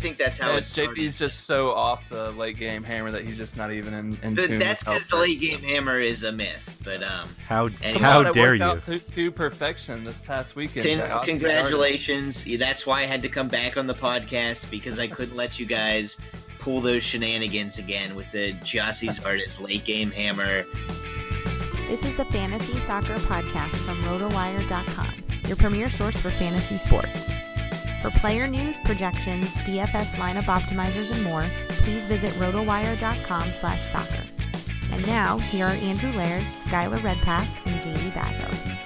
Think that's how Yeah, it started. JP's just so off the late game hammer that he's just not even in, in The- tune that's because the late rates. game hammer is a myth. But um, How Anyway. How on, dare you? to, to perfection this past weekend. con- congratulations. Yeah, That's why I had to come back on the podcast because I couldn't let you guys pull those shenanigans again with the Jossie's artist late game hammer. This is the Fantasy Soccer Podcast from RotoWire.com, your premier source for fantasy sports. For player news, projections, DFS lineup optimizers, and more, please visit RotoWire.com slash soccer. And now, here are Andrew Laird, Skylar Redpath, and JD Bazo.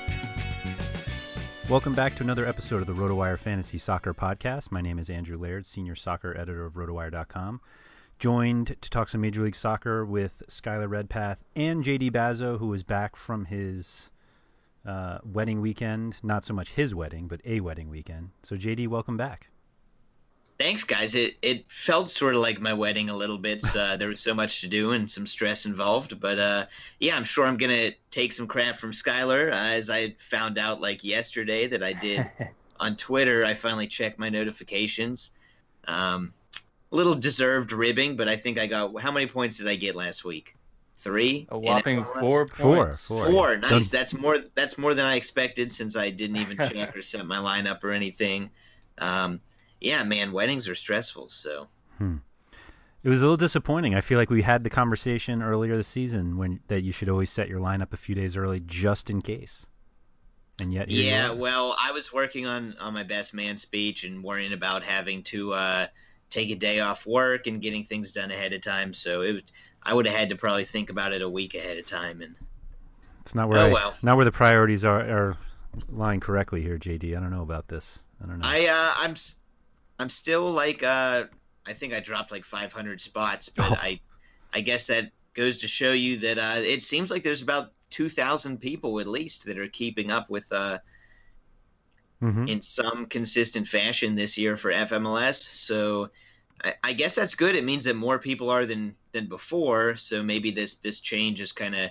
Welcome back to another episode of the RotoWire Fantasy Soccer Podcast. My name is Andrew Laird, senior soccer editor of RotoWire.com. Joined to talk some Major League Soccer with Skylar Redpath and JD Bazo, who is back from his uh, wedding weekend. Not so much his wedding, but a wedding weekend. So, JD, welcome back. Thanks, guys. It it felt sort of like my wedding a little bit. Uh, there was so much to do and some stress involved, but uh, yeah, I'm sure I'm gonna take some crap from Skylar uh, as I found out like yesterday that I did on Twitter. I finally checked my notifications. Um, a little deserved ribbing, but I think I got. How many points did I get last week? Three. A In whopping MLS? four Four, four. Four. Don't- Nice. That's more. That's more than I expected since I didn't even check or set my lineup or anything. Um, yeah, man, weddings are stressful. So It was a little disappointing. I feel like we had the conversation earlier this season when that you should always set your lineup a few days early just in case. And yet, yeah, well, I was working on on my best man speech and worrying about having to uh, take a day off work and getting things done ahead of time. So it, I would have had to probably think about it a week ahead of time. And It's not where Oh, I- well. not where the priorities are are lying correctly here, JD. I don't know about this. I don't know. I uh, I'm I'm still like uh, I think I dropped like 500 spots, but Oh. I I guess that goes to show you that uh, it seems like there's about 2,000 people at least that are keeping up with uh, Mhm. in some consistent fashion this year for FMLS. So I, I guess that's good. It means that more people are than than before. So maybe this this change is kind of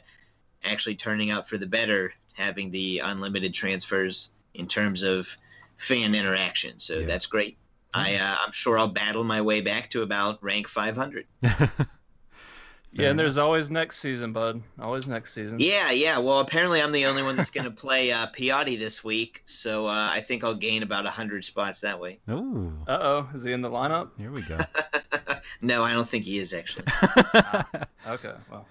actually turning out for the better, having the unlimited transfers in terms of fan interaction. So Yeah. that's great. I uh, I'm sure I'll battle my way back to about rank 500. Yeah, and there's always next season, bud. Always next season. Yeah, yeah. Well, apparently I'm the only one that's going to play uh, Piatti this week, so uh, I think I'll gain about hundred spots that way. Ooh, Uh oh, is he in the lineup? here we go. no, I don't think he is actually. Okay, well,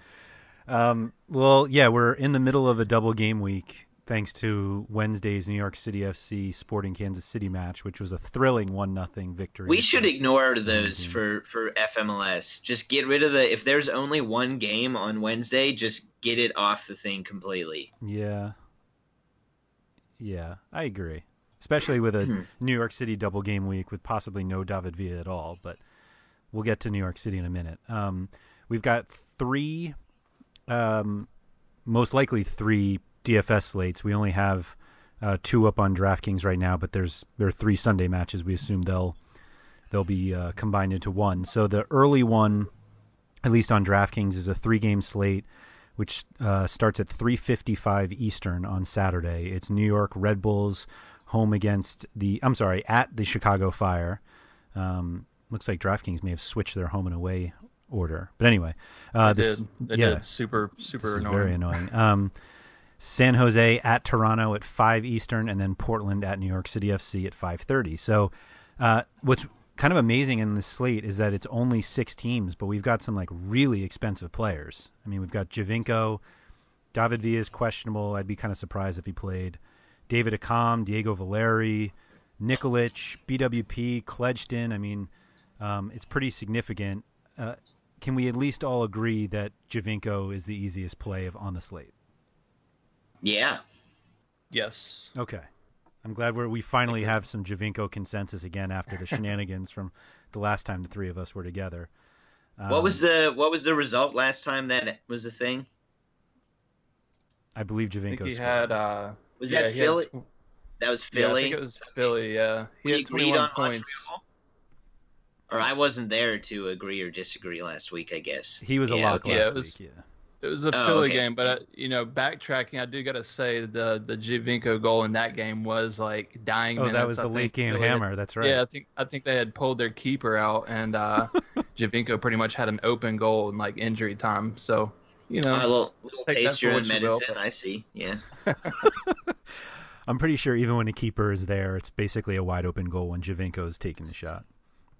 Um, well, yeah, we're in the middle of a double game week thanks to Wednesday's New York City FC Sporting Kansas City match, which was a thrilling one nothing victory. We should ignore those Mhm. for for FMLS. Just get rid of the. If there's only one game on Wednesday, just get it off the thing completely. Yeah. Yeah, I agree. Especially with a New York City double game week with possibly no David Villa at all, but we'll get to New York City in a minute. Um, we've got three, um, most likely three DFS slates. We only have uh, two up on DraftKings right now, but there's there are three Sunday matches. We assume they'll they'll be uh, combined into one. So the early one, at least on DraftKings, is a three game slate which uh, starts at 3:55 Eastern on Saturday. It's New York Red Bulls home against the I'm sorry, at the Chicago Fire. Um, looks like DraftKings may have switched their home and away order. But anyway, uh, this did. They yeah, did. Super, super annoying. very annoying. Um, San Jose at Toronto at 5 Eastern, and then Portland at New York City FC at 5:30. So, uh, what's kind of amazing in this slate is that it's only six teams, but we've got some like really expensive players. I mean, we've got Giovinco, David Villa is questionable. I'd be kind of surprised if he played. David Accam, Diego Valeri, Nikolic, BWP, Kljestan. I mean, um, it's pretty significant. Uh, can we at least all agree that Giovinco is the easiest play of on the slate? Yeah. Yes. Okay. I'm glad we're, we finally have some Giovinco consensus again after the shenanigans from the last time the three of us were together. what was Um, the what was the result last time that was a thing? I believe I think Giovinco he scored. had. Uh, Was yeah, that he had Philly? tw- That was Yeah, I Philly. think it was Philly. Yeah, he we had agreed 21 on points. Montreal. Or I wasn't there to agree or disagree last week. I guess he was a Yeah, lock okay. last Yeah, it was- week. Yeah. It was a Oh, Philly okay. game, but uh, you know, backtracking, I do got to say the the Giovinco goal in that game was like dying. Oh, that was I the think late game had- hammer. That's right. Yeah, I think I think they had pulled their keeper out, and uh, Giovinco pretty much had an open goal in like injury time. So you know, a little, little Take that taste your what own you will. medicine. I see. Yeah. I'm pretty sure even when a keeper is there, it's basically a wide open goal when Giovinco is taking the shot.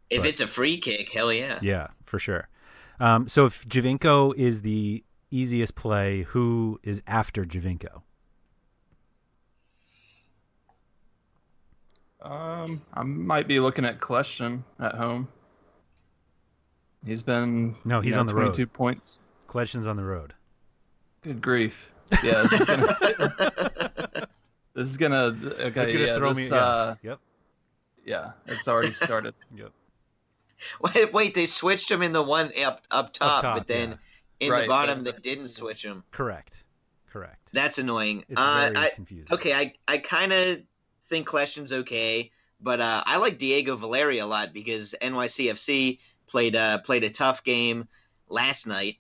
If But- it's a free kick, hell yeah. Yeah, for sure. Um, so if Giovinco is the easiest play, who is after Giovinco? um, I might be looking at Kljestan at home. He's been No, he's you know, on the road. 22 points. Kljestan's on the road. Good grief! Yeah, this is gonna. this is gonna. Okay, It's gonna yeah, throw this, me. Yeah. Uh, Yep. yeah, it's already started. Yep. Wait, wait, they switched him in the one up up top, top, but then yeah. In Right, the bottom they didn't switch them. Correct. Correct. That's annoying. It's uh, very I, confusing. okay, I I kind of think Kljestan's okay, but uh, I like Diego Valeri a lot because NYCFC played uh, played a tough game last night,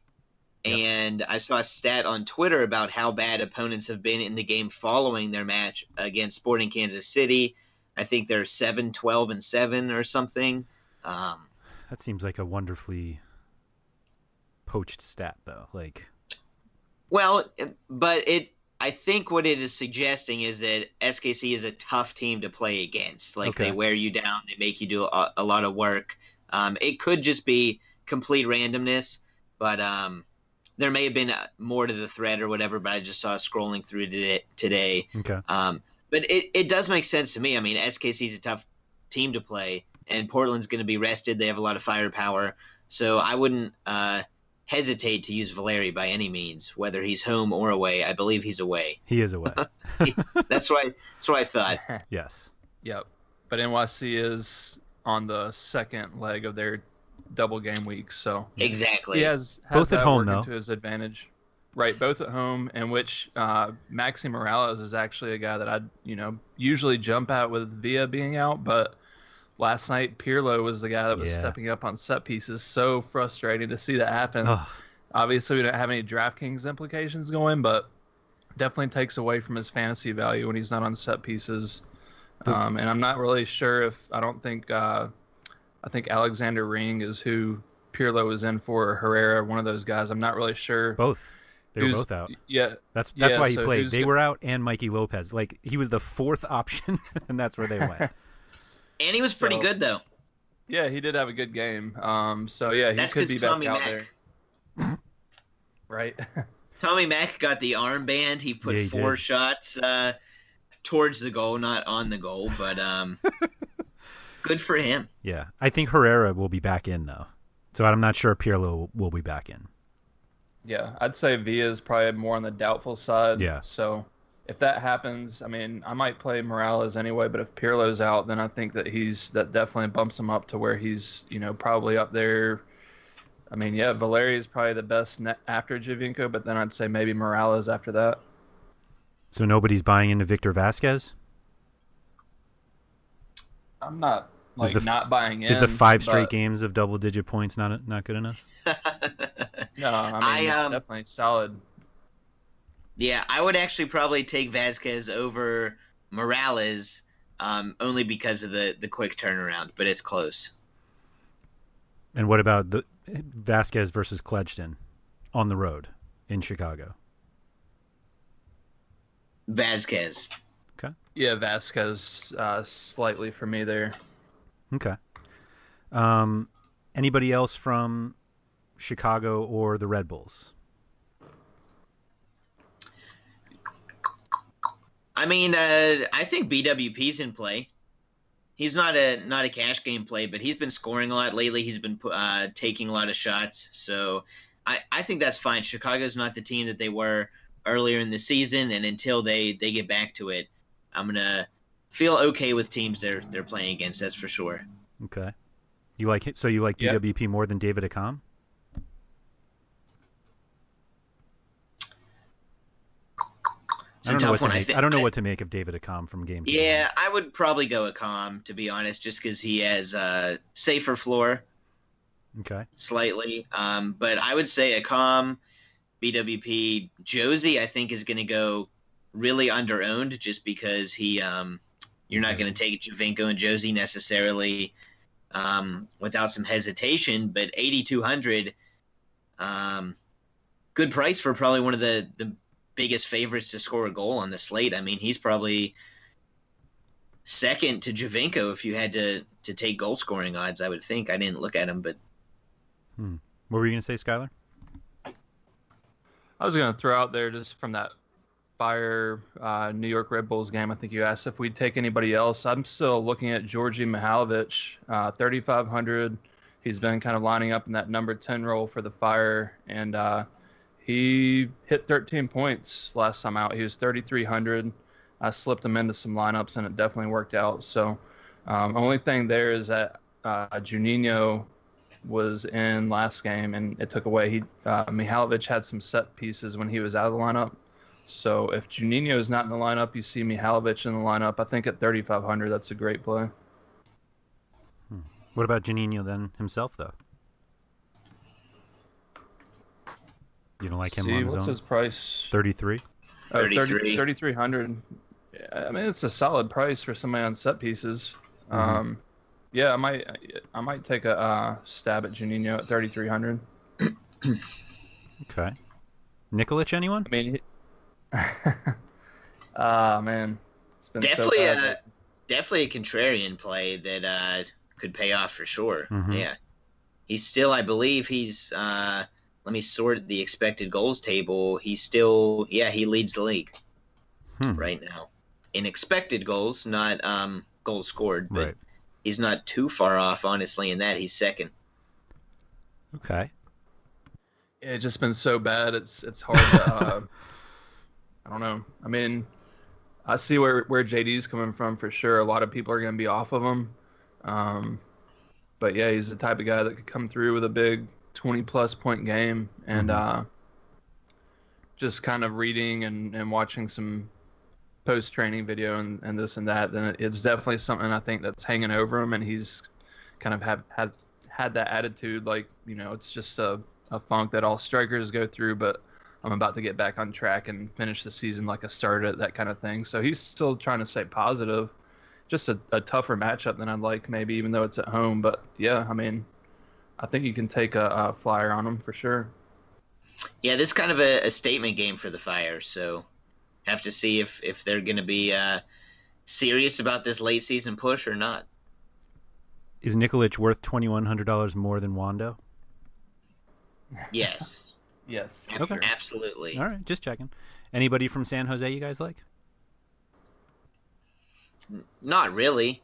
Yep. and I saw a stat on Twitter about how bad opponents have been in the game following their match against Sporting Kansas City. I think they're 7 12 and 7 or something. Um, That seems like a wonderfully poached stat, though. Like, Well, but it. I think what it is suggesting is that SKC is a tough team to play against. Like Okay. they wear you down, they make you do a, a lot of work. Um, it could just be complete randomness, but um, there may have been uh, more to the thread or whatever. But I just saw scrolling through today. today. okay. Um, but it, it does make sense to me. I mean, SKC is a tough team to play, and Portland's going to be rested. They have a lot of firepower, so I wouldn't uh, hesitate to use Valeri by any means, whether he's home or away. I believe he's away. He is away. That's what I, that's what I thought. yes. Yep. But NYC is on the second leg of their double game week, so Exactly. he has, has Both at home, working though. to his advantage. Right, both at home, in which uh, Maxi Morales is actually a guy that I'd you know usually jump at with Villa being out, but last night Pirlo was the guy that was Yeah. stepping up on set pieces. So frustrating to see that happen. Oh, Obviously, we don't have any DraftKings implications going, but definitely takes away from his fantasy value when he's not on set pieces. Um, and I'm not really sure if I don't think uh, I think Alexander Ring is who Pirlo was in for Herrera, one of those guys. I'm not really sure. Both. They were both out. Yeah, That's that's Yeah, why he so played. They go- were out, and Mikey Lopez. Like he was the fourth option, and that's where they went. And he was pretty So- good though. yeah, he did have a good game. Um, so yeah, he That's could because be back Tommy out Mack. there, right? Tommy Mack got the armband. He put Yeah, he four did. shots uh, towards the goal, not on the goal, but um, good for him. yeah, I think Herrera will be back in though, so I'm not sure Pirlo will be back in. Yeah, I'd say Villa is probably more on the doubtful side. Yeah. So if that happens, I mean, I might play Morales anyway, but if Pirlo's out, then I think that he's that definitely bumps him up to where he's, you know, probably up there. I mean, yeah, Valeri is probably the best ne- after Giovinco, but then I'd say maybe Morales after that. So nobody's buying into Victor Vasquez. I'm not like the- not buying in. Is the five straight but- games of double-digit points not not good enough? No, I mean I, it's um, definitely solid. Yeah, I would actually probably take Vasquez over Morales, um, only because of the the quick turnaround, but it's close. And what about the Vasquez versus Kljestan on the road in Chicago? Vasquez. Okay. Yeah, Vasquez uh, slightly for me there. Okay. Um, anybody else from Chicago or the Red Bulls? I mean, uh, I think BWP's in play. He's not a not a cash game play, but he's been scoring a lot lately. He's been uh, taking a lot of shots, so I, I think that's fine. Chicago's not the team that they were earlier in the season, and until they they get back to it, I'm gonna feel okay with teams they're they're playing against. That's for sure. Okay. You like so you like Yep. BWP more than David Accam? It's I a don't know what tough to one. I make. think I don't know what to make of David Accam from game. Yeah, I would probably go Accam to be honest, just because he has a safer floor Okay. slightly. Um, but I would say Accam BWP Jozy, I think, is going to go really underowned just because he, um, you're not going to take Giovinco and Jozy necessarily um, without some hesitation. But 8,200, um, good price for probably one of the, the biggest favorites to score a goal on the slate. I mean, he's probably second to Giovinco if you had to, to take goal scoring odds, I would think. I didn't look at him, but What were you going to say, Skylar? I was going to throw out there just from that Fire uh, New York Red Bulls game. I think you asked if we'd take anybody else. I'm still looking at Djordje Mihailovic, uh, 3,500. He's been kind of lining up in that number 10 role for the Fire, and uh, he hit 13 points last time out. He was 3,300. I slipped him into some lineups, and it definitely worked out. So, um, only thing there is that uh, Juninho was in last game, and it took away. He uh, Mihailovic had some set pieces when he was out of the lineup. So if Juninho is not in the lineup, you see Mihailovic in the lineup. I think at 3,500, that's a great play. What about Juninho then himself though? You don't like him see, on his what's own? his price? Thirty-three. Oh, 30 33. 3,300. I mean, it's a solid price for somebody on set pieces. Mhm. Um, yeah, I might, I might take a uh, stab at Juninho at 3,300. Okay. Nikolic, anyone? I mean, he... ah man, it's been definitely so a bad. definitely a contrarian play that uh, could pay off for sure. Mhm. Yeah, he's still, I believe, he's. Uh, let me sort the expected goals table. He's still, yeah, he leads the league Hmm. right now in expected goals, not um, goals scored. But Right. he's not too far off, honestly. In that, he's second. Okay. it's just been so bad. It's it's hard to. Uh, I don't know. I mean, I see where where JD's coming from for sure. A lot of people are going to be off of him. Um, but yeah, he's the type of guy that could come through with a big 20 plus point game and Mhm. uh, just kind of reading and, and watching some post training video and, and this and that. Then it's definitely something I think that's hanging over him, and he's kind of have had had that attitude like you know it's just a, a funk that all strikers go through but i'm about to get back on track and finish the season like i started it that kind of thing so he's still trying to stay positive just a, a tougher matchup than i'd like maybe even though it's at home but yeah i mean I think you can take a, a flyer on them for sure. Yeah, this is kind of a, a statement game for the Fire, so have to see if if they're going to be uh, serious about this late season push or not. Is Nikolic worth twenty one hundred dollars more than Wondo? Yes. Yes. Okay. Absolutely. All right, just checking. Anybody from San Jose you guys like? Not really.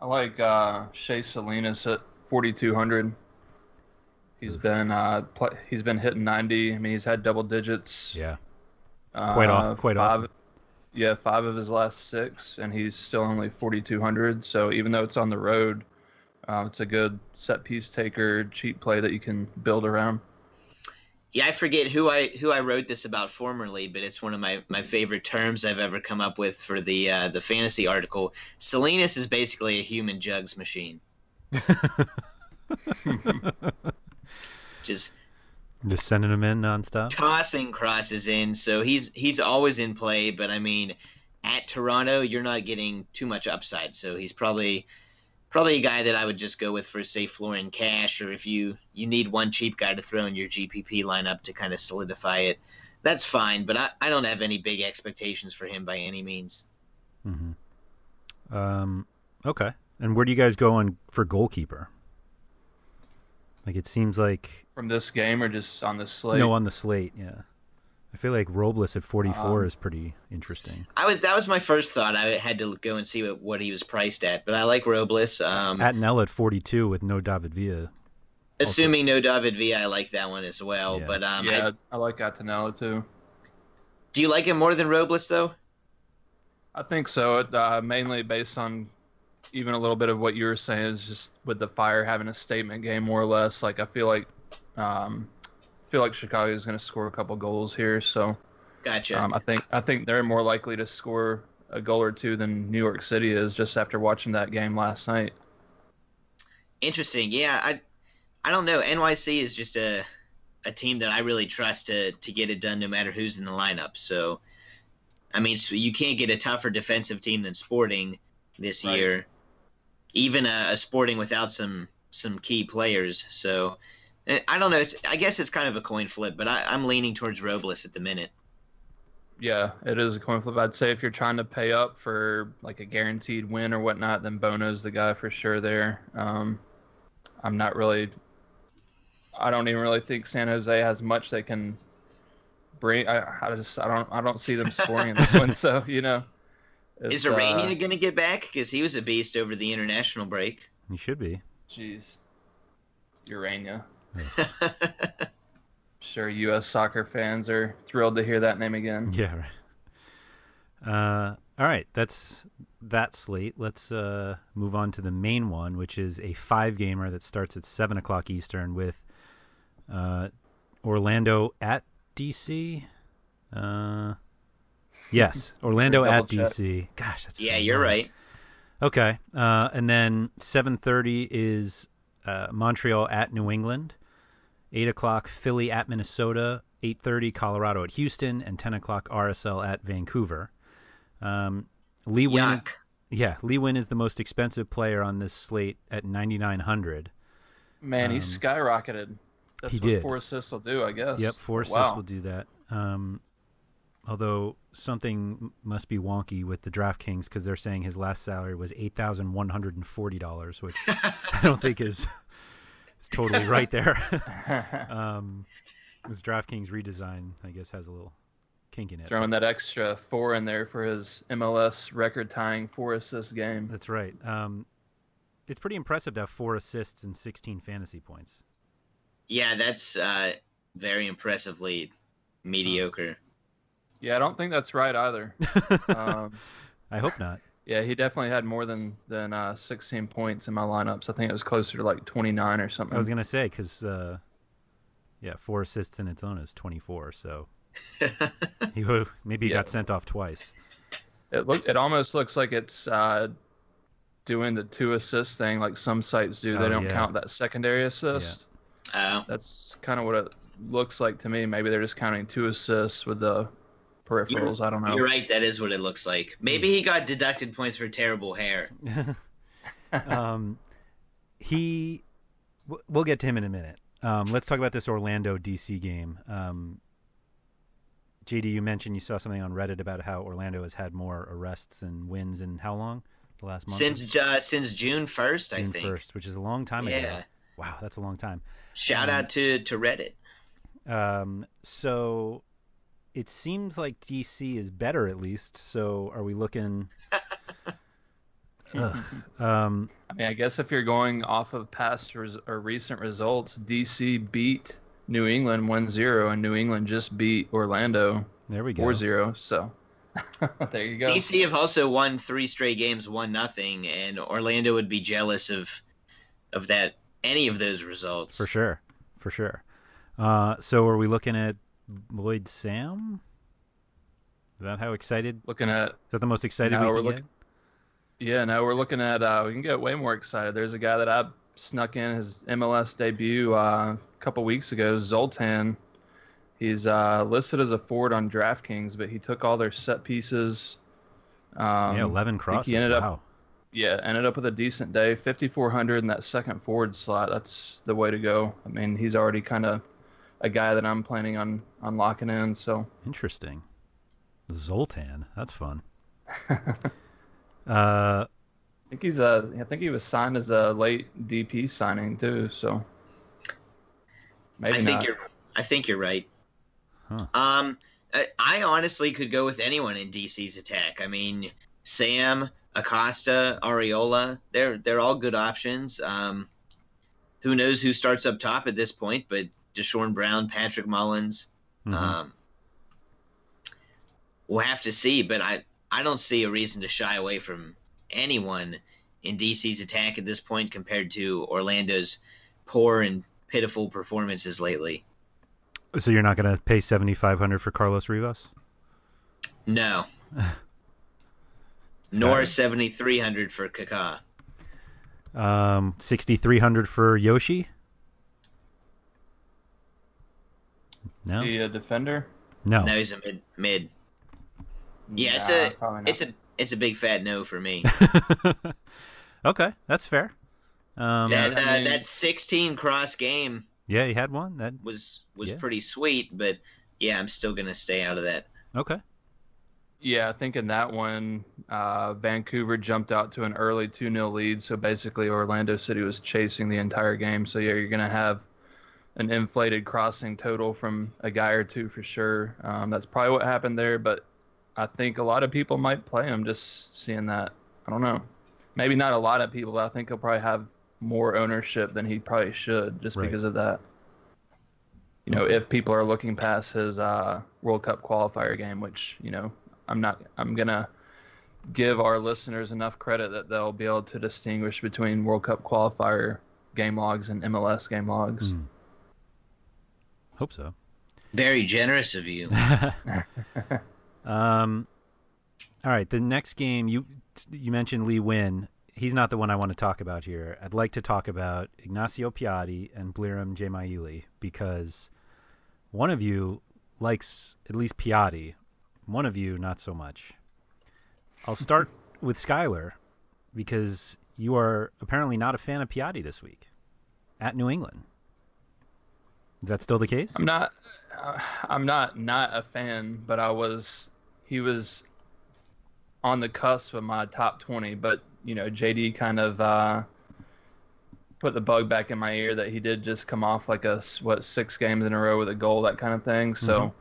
I like uh, Shea Salinas at 4,200. He's been uh, pl- he's been hitting 90. I mean, he's had double digits. Yeah. uh, Quite off- quite five, often. Yeah, five of his last six, and he's still only 4,200. So even though it's on the road, uh, it's a good set piece taker, cheap play that you can build around. Yeah, I forget who I who I wrote this about formerly, but it's one of my, my favorite terms I've ever come up with for the uh, the fantasy article. Salinas is basically a human jugs machine. Just Just sending them in nonstop. tossing crosses in, so he's he's always in play. But I mean, at Toronto, you're not getting too much upside, so he's probably probably a guy that I would just go with for say Florian Cash, or if you you need one cheap guy to throw in your GPP lineup to kind of solidify it, that's fine. But I, I don't have any big expectations for him by any means. Mm-hmm. Um, okay. And where do you guys go on for goalkeeper? Like it seems like From this game or just on the slate? no on the slate. Yeah, I feel like Robles at forty four Um, is pretty interesting. I was that was my first thought. I had to go and see what, what he was priced at, but I like Robles. Um, Attinella at forty two with no David Villa. assuming no David Villa, I like that one as well. Yeah. But um, I- yeah, I, like Attinella too. do you like him more than Robles though? I think so. Uh, mainly based on even a little bit of what you were saying is just with the fire having a statement game more or less. Like I feel like, um, I feel like Chicago is going to score a couple goals here. So Gotcha. um, I think I think they're more likely to score a goal or two than New York City is just after watching that game last night. Interesting. Yeah, I I don't know. NYC is just a a team that I really trust to to get it done no matter who's in the lineup. So I mean, so you can't get a tougher defensive team than Sporting this Right. year. Even a, a Sporting without some some key players. So I don't know. It's, I guess it's kind of a coin flip, but I, I'm leaning towards Robles at the minute. Yeah, it is a coin flip. I'd say if you're trying to pay up for like a guaranteed win or whatnot, then Bono's the guy for sure there. Um, I'm not really. I don't even really think San Jose has much they can bring. I, I just I don't I don't see them scoring in this one. So you know, Is it's, uh, going to get back? Because he was a beast over the international break. He should be. Jeez, Ureña. Sure, U.S. soccer fans are thrilled to hear that name again. Yeah. Right. Uh, all right, that's that slate. Let's uh, move on to the main one, which is a five gamer that starts at seven o'clock Eastern with uh, Orlando at DC. Uh, yes, Orlando at check. DC. Gosh, that's yeah, so you're right. Okay, uh, and then seven thirty is uh, Montreal at New England. Eight o'clock Philly at Minnesota. Eight thirty Colorado at Houston, and ten o'clock RSL at Vancouver. Um, Lee Nguyen, is, yeah, Lee Nguyen is the most expensive player on this slate at ninety nine hundred. Man, he Um, skyrocketed. That's he what did. four assists will do, I guess. Yep, four assists Wow. will do that. Um, although something must be wonky with the DraftKings because they're saying his last salary was eight thousand one hundred and forty dollars, which I don't think is is totally right there. um, this DraftKings redesign, I guess, has a little kink in it. Throwing that extra four in there for his MLS record tying four assist game. That's right. Um, it's pretty impressive to have four assists and sixteen fantasy points. Yeah, that's uh, very impressively mediocre. Yeah, I don't think that's right either. um, I hope not. Yeah, he definitely had more than than uh, 16 points in my lineups. I think it was closer to like 29 or something. I was gonna say because uh, yeah, four assists in its own is twenty four. So he maybe he Yeah. got sent off twice. It look it almost looks like it's uh, doing the two assist thing like some sites do. They Oh, don't yeah. count that secondary assist. Uh, That's kind of what it looks like to me. Maybe they're just counting two assists with the peripherals. I don't know. you're right. That is what it looks like. Maybe he got deducted points for terrible hair. um, he. We'll get to him in a minute. Um, let's talk about this Orlando DC game. Um, JD, you mentioned you saw something on Reddit about how Orlando has had more arrests and wins in how long? The last month since uh, since June first, I June think. first, which is a long time Yeah. ago. Wow, that's a long time. Shout Um, out to to Reddit. Um, so it seems like DC is better at least. So are we looking? Um, I mean, I guess if you're going off of past res- or recent results, DC beat New England 1-0 and New England just beat Orlando there we go. 4-0. So there you go. DC have also won three straight games, one nothing, and Orlando would be jealous of of that any of those results. For sure, for sure. Uh, so are we looking at Lloyd Sam? Is that how excited? Looking at Is that the most excited we looking- Yeah, now we're looking at. Uh, we can get way more excited. There's a guy that I snuck in his MLS debut uh, a couple weeks ago, Zoltan. He's uh, listed as a forward on DraftKings, but he took all their set pieces. Um. Yeah, eleven crosses. He ended wow. up, yeah, ended up with a decent day. 5,400 in that second forward slot. That's the way to go. I mean, he's already kind of a guy that I'm planning on on locking in. So Interesting. Zoltan. That's fun. uh, I think he's a. I think he was signed as a late DP signing too. So maybe I think not. you're. I think you're right. Huh. Um, I, I honestly could go with anyone in DC's attack. I mean, Sam, Acosta, Arriola. They're they're all good options. Um, who knows who starts up top at this point? But Deshorn Brown, Patrick Mullins. mhm. Um, we'll have to see, but I I don't see a reason to shy away from anyone in DC's attack at this point compared to Orlando's poor and pitiful performances lately. so you're not going to pay seventy five hundred for Carlos Rivas? No. Nor seventy three hundred for Kaká. Um, sixty three hundred for Yoshi. No, Is he a defender? no. No, he's a mid mid. Yeah, it's a it's a it's a big fat no for me. okay, that's fair. Um, that I uh, mean- that sixteen cross game yeah, he had one. That was was Yeah. pretty sweet, but yeah, I'm still gonna stay out of that. okay. Yeah, I think in that one, uh, Vancouver jumped out to an early 2 0 lead. So basically, Orlando City was chasing the entire game. So, yeah, you're going to have an inflated crossing total from a guy or two for sure. Um, that's probably what happened there. But I think a lot of people might play him just seeing that. I don't know. Maybe not a lot of people, but I think he'll probably have more ownership than he probably should just Right. because of that. You know, if people are looking past his uh, World Cup qualifier game, which, you know, I'm not, I'm going to give our listeners enough credit that they'll be able to distinguish between World Cup qualifier game logs and MLS game logs. Hmm. Hope so. Very generous of you. Um, all right, the next game you you mentioned Lee Nguyen. He's not the one I want to talk about here. I'd like to talk about Ignacio Piatti and Blerim Dzemaili because one of you likes at least Piatti, one of you not so much. I'll start with Skylar because you are apparently not a fan of Piatti this week at New England. Is that still the case? I'm not, uh, I'm not not a fan, but I was, he was on the cusp of my top 20, but you know, JD kind of uh, put the bug back in my ear that he did just come off like a what six games in a row with a goal, that kind of thing. So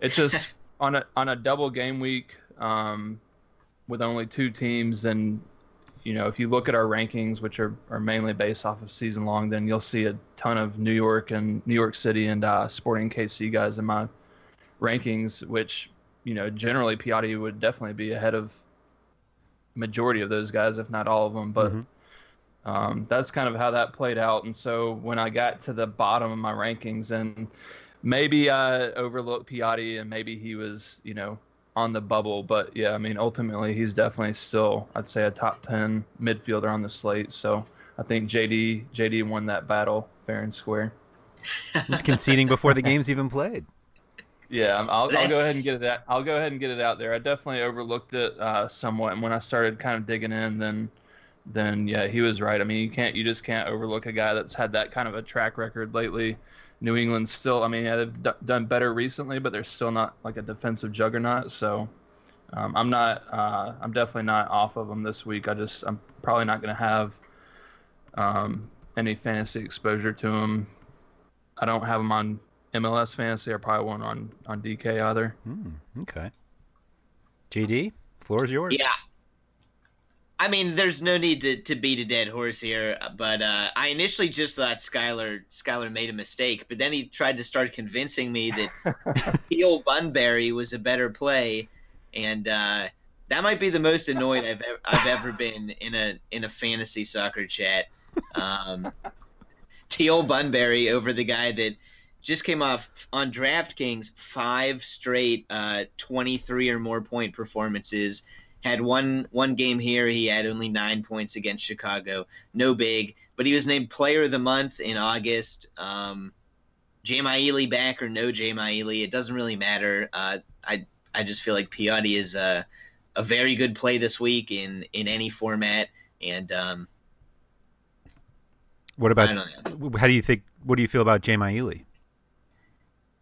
it's just on a on a double game week um, with only two teams, and you know, if you look at our rankings, which are, are mainly based off of season long, then you'll see a ton of New York and New York City and uh, Sporting KC guys in my rankings, which you know generally Piatti would definitely be ahead of majority of those guys, if not all of them. But Mhm. um, that's kind of how that played out. And so when I got to the bottom of my rankings, and maybe I overlooked Piatti, and maybe he was, you know, on the bubble. But yeah, I mean, ultimately, he's definitely still, I'd say, a top ten midfielder on the slate. So I think JD JD won that battle fair and square. He's conceding before the game's even played. Yeah, I'm- I'll, I'll go ahead and get it out. I'll go ahead and get it out there. I definitely overlooked it uh, somewhat, and when I started kind of digging in, then then yeah, he was right. I mean, you can't, you just can't overlook a guy that's had that kind of a track record lately. New England's still, I mean, yeah, they've d- done better recently, but they're still not like a defensive juggernaut. So um, I'm not, uh, I'm definitely not off of them this week. I just, I'm probably not going to have um, any fantasy exposure to them. I don't have them on MLS fantasy. I probably won't on on DK either. Hmm, okay. JD, floor is yours. Yeah. I mean, there's no need to, to beat a dead horse here, but uh, I initially just thought Skylar Skylar made a mistake, but then he tried to start convincing me that Teal Bunbury was a better play, and uh, that might be the most annoyed I've ever, I've ever been in a in a fantasy soccer chat. Um, Teal Bunbury over the guy that just came off on DraftKings five straight uh, 23 or more point performances. Had one one game here. He had only nine points against Chicago. No big, but he was named Player of the Month in August. Um, Dzemaili back or no Dzemaili, it doesn't really matter. Uh, I I just feel like Piatti is a a very good play this week in in any format, and um, What about? How do you think? What do you feel about Dzemaili?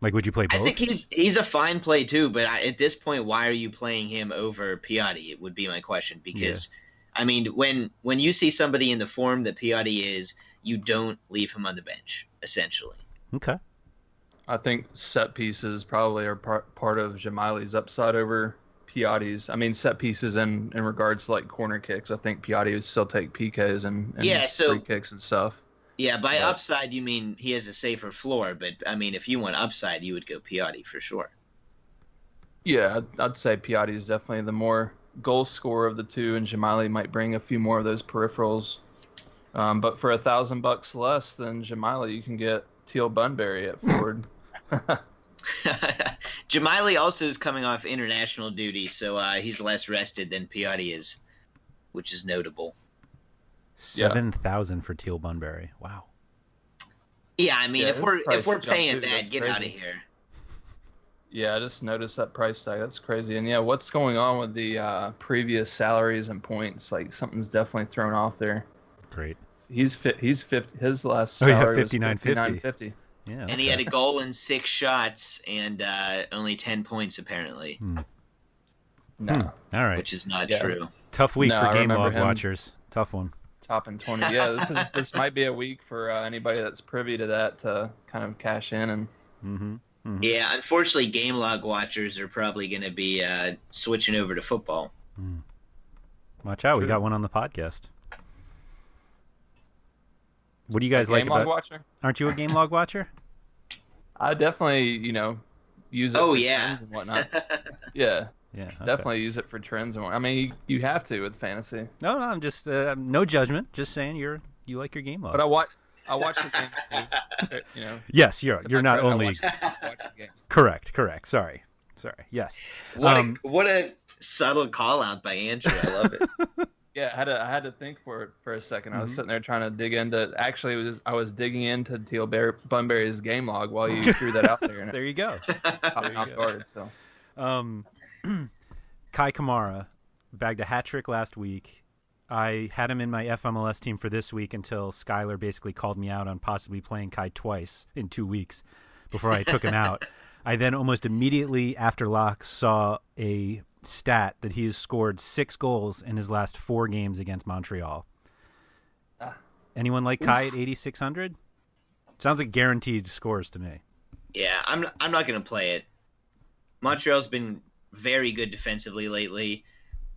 Like, would you play both? I think he's he's a fine play too, but I, at this point, why are you playing him over Piatti? It would be my question because, I mean, when when you see somebody in the form that Piatti is, you don't leave him on the bench. Essentially, okay. I think set pieces probably are part part of Dzemaili's upside over Piatti's. I mean, set pieces in in regards to like corner kicks. I think Piatti would still take PKs and, and Yeah, so- free kicks and stuff. Yeah. By Right. upside, you mean he has a safer floor, but I mean, if you want upside, you would go Piatti for sure. Yeah, I'd, I'd say Piatti is definitely the more goal scorer of the two, and Dzemaili might bring a few more of those peripherals. Um, but for a thousand bucks less than Dzemaili, you can get Teal Bunbury at Ford. Dzemaili also is coming off international duty, so uh, he's less rested than Piatti is, which is notable. Yeah. Seven thousand for Teal Bunbury. Wow. Yeah, I mean, Yeah, if we're if we're paying too, that, that's get out of here. Yeah, I just noticed that price tag. That's crazy. And yeah, what's going on with the uh, previous salaries and points? Like something's definitely thrown off there. Great. He's fit. He's fifty. His last Oh, yeah, salary was 59.50. 59.50. Yeah. And he had a goal in six shots and uh, only ten points apparently, No, Hmm. All right. which is not Yeah. true. Tough week No, for I game log him. watchers. Tough one. Top in twenty. Yeah, this is this might be a week for uh, anybody that's privy to that to kind of cash in and Mm-hmm. Yeah, unfortunately, game log watchers are probably going to be uh, switching over to football. Watch out, we got one on the podcast. What do you guys game like log about? watcher. Aren't you a game log watcher? I definitely you know use it Oh, yeah. and whatnot. yeah, Yeah, okay. definitely use it for trends and what. I mean, you, you have to with fantasy. No, no, I'm just uh, no judgment. Just saying you're you like your game logs. But I watch I watch the games. You know, Yes, you're you're not credit, only watch, watch the games. correct. Correct. Sorry. Sorry. Yes. What Um, a what a subtle call out by Andrew. I love it. Yeah, I had to I had to think for it for a 2nd I Mm-hmm. was sitting there trying to dig into. Actually, it was I was digging into Teal Bear, Bunbury's game log while you threw that out there, There you go. caught me off guard. So Um, Kai Kamara bagged a hat trick last week. I had him in my FMLS team for this week until Skylar basically called me out on possibly playing Kai twice in two weeks before I took him out. I then almost immediately after lock saw a stat that he has scored six goals in his last four games against Montreal. Ah. Anyone like Kai at 8,600? Sounds like guaranteed scores to me. yeah, I'm I'm not going to play it. Montreal's been very good defensively lately.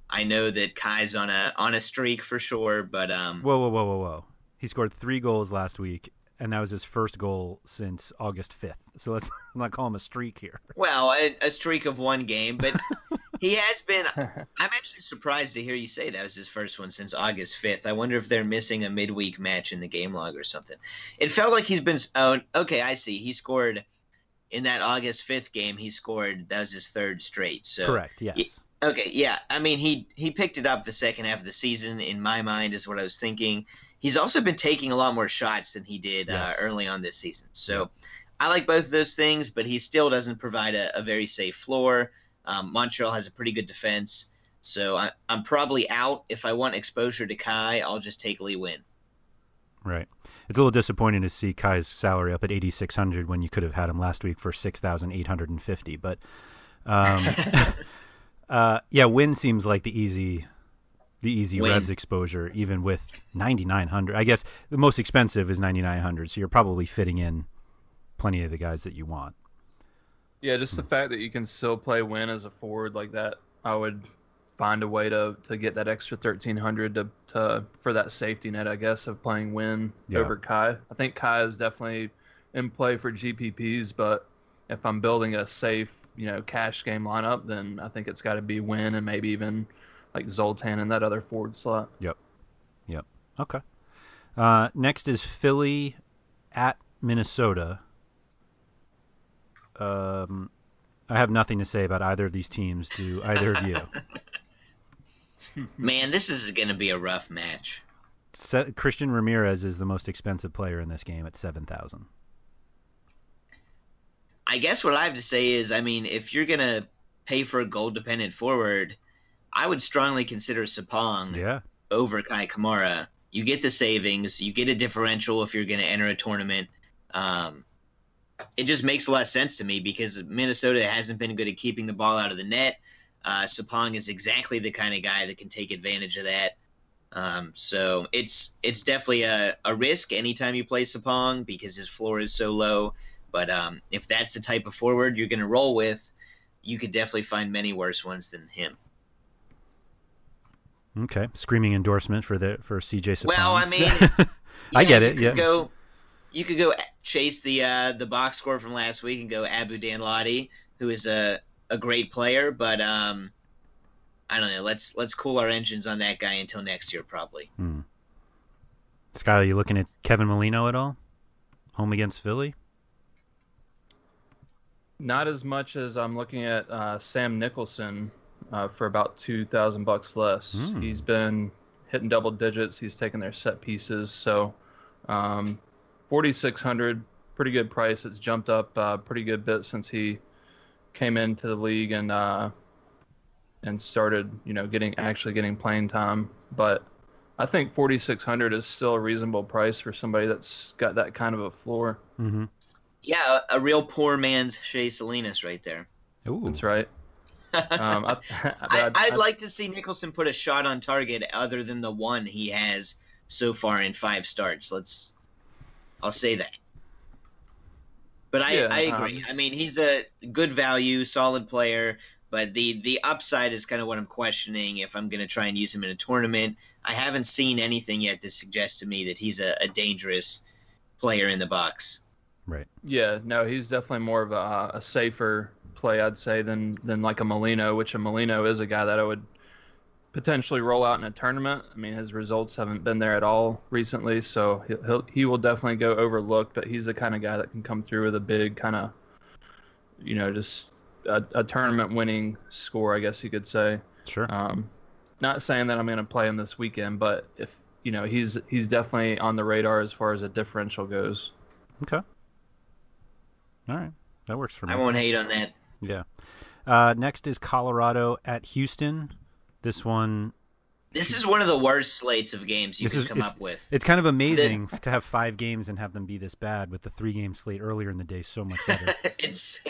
I know that Kai's on a on a streak for sure, but um, Whoa, whoa, whoa, whoa, whoa. He scored three goals last week, and that was his first goal since August 5th. So let's not call him a streak here. well, a, a streak of one game, but he has been. I'm actually surprised to hear you say that was his first one since August 5th. I wonder if they're missing a midweek match in the game log or something. It felt like he's been. Oh, okay, I see. He scored in that August 5th game. He scored. That was his third straight. So Correct, yes. Okay, yeah. I mean, he he picked it up the second half of the season. In my mind, is what I was thinking. He's also been taking a lot more shots than he did Yes. uh, early on this season. So I like both of those things, but he still doesn't provide a, a very safe floor. Um, Montreal has a pretty good defense. So I, I'm probably out. If I want exposure to Kai, I'll just take Lee Nguyen. Right. It's a little disappointing to see Kai's salary up at 8600 when you could have had him last week for 6850, but um, uh, yeah, Nguyen seems like the easy the easy Nguyen. revs exposure even with 9900. I guess the most expensive is 9900, so you're probably fitting in plenty of the guys that you want. Yeah, just the fact that you can still play Nguyen as a forward like that, I would find a way to to get that extra thirteen hundred to to for that safety net, I guess, of playing Nguyen Yeah. over Kai. I think Kai is definitely in play for GPPs, but if I'm building a safe, you know, cash game lineup, then I think it's got to be Nguyen and maybe even like Zoltan in that other forward slot. Yep. Yep. Okay. Uh, next is Philly at Minnesota. Um, I have nothing to say about either of these teams. Do either of you? Man, this is going to be a rough match. Se- Christian Ramirez is the most expensive player in this game at seven thousand. I guess what I have to say is, I mean, if you're going to pay for a goal dependent forward, I would strongly consider Sapong Yeah. over Kei Kamara. You get the savings, you get a differential if you're going to enter a tournament. Um, it just makes a lot of sense to me because Minnesota hasn't been good at keeping the ball out of the net. Uh, Sapong is exactly the kind of guy that can take advantage of that. Um, so it's it's definitely a, a risk anytime you play Sapong because his floor is so low. But um, if that's the type of forward you're going to roll with, you could definitely find many worse ones than him. Okay. Screaming endorsement for the for CJ Sapong. Well, I mean, I Yeah, get you it. could Yeah. Go, you could go chase the uh, the box score from last week and go Abu Danladi, who is a, a great player, but um, I don't know. Let's let's cool our engines on that guy until next year, probably. Hmm. Skylar, you looking at Kevin Molino at all? Home against Philly? Not as much as I'm looking at uh, Sam Nicholson uh, for about two thousand bucks less. Hmm. He's been hitting double digits. He's taken their set pieces. So, um, forty six hundred, pretty good price. It's jumped up uh, pretty good bit since he came into the league and uh, and started, you know, getting actually getting playing time. But I think forty six hundred is still a reasonable price for somebody that's got that kind of a floor. Mm-hmm. Yeah, a, a real poor man's Shea Salinas right there. Ooh. That's right. Um, I, I, I'd- I'd like to see Nicholson put a shot on target other than the one he has so far in five starts. Let's, I'll say that. But I, Yeah, I um, agree. I mean, he's a good value, solid player. But the the upside is kind of what I'm questioning if I'm going to try and use him in a tournament. I haven't seen anything yet that suggests to me that he's a, a dangerous player in the box. Right. Yeah, no, he's definitely more of a, a safer play, I'd say, than than like a Molino, which a Molino is a guy that I would potentially roll out in a tournament. I mean, his results haven't been there at all recently, so he'll, he'll he will definitely go overlooked. But he's the kind of guy that can come through with a big kind of, you know, just a, a tournament winning score, I guess you could say. Sure. Um, not saying that I'm going to play him this weekend, but if you know, he's he's definitely on the radar as far as a differential goes. Okay. All right. That works for me. I won't hate on that. Yeah. Uh, next is Colorado at Houston. This one, This is one of the worst slates of games you could is- come up with. it's kind of amazing to have five games and have them be this bad with the three game slate earlier in the day so much better. it's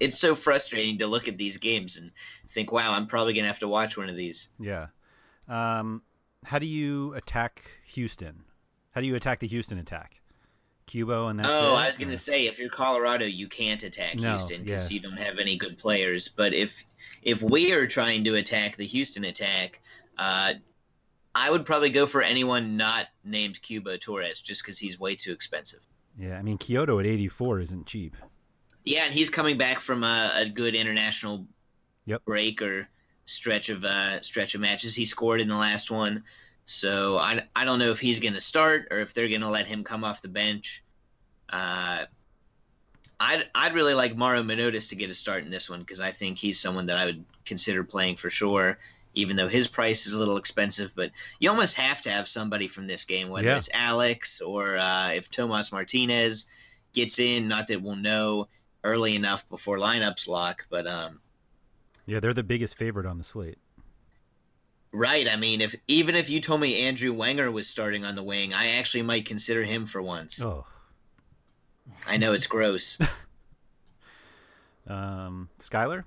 it's so frustrating to look at these games and think, wow, I'm probably gonna have to watch one of these. yeah. Um, how do you attack Houston? How do you attack the Houston attack? Cubo and that's oh, it? I was gonna Or- say, if you're Colorado, you can't attack No, Houston because yeah. you don't have any good players. But if if we are trying to attack the Houston attack, uh, I would probably go for anyone not named Cubo Torres, just because he's way too expensive. Yeah, I mean Quioto at 84 isn't cheap. Yeah, and he's coming back from a, a good international Yep. break or stretch of uh, stretch of matches. He scored in the last one, so I, I don't know if he's going to start or if they're going to let him come off the bench. Uh, I'd I'd really like Mauro Manotas to get a start in this one because I think he's someone that I would consider playing for sure. Even though his price is a little expensive, but you almost have to have somebody from this game, whether Yeah. it's Alex or uh, if Tomas Martinez gets in. Not that we'll know early enough before lineups lock, but um, Yeah, they're the biggest favorite on the slate. Right. I mean, if even if you told me Andrew Wenger was starting on the wing, I actually might consider him for once. Oh, I know it's gross. um, Skyler.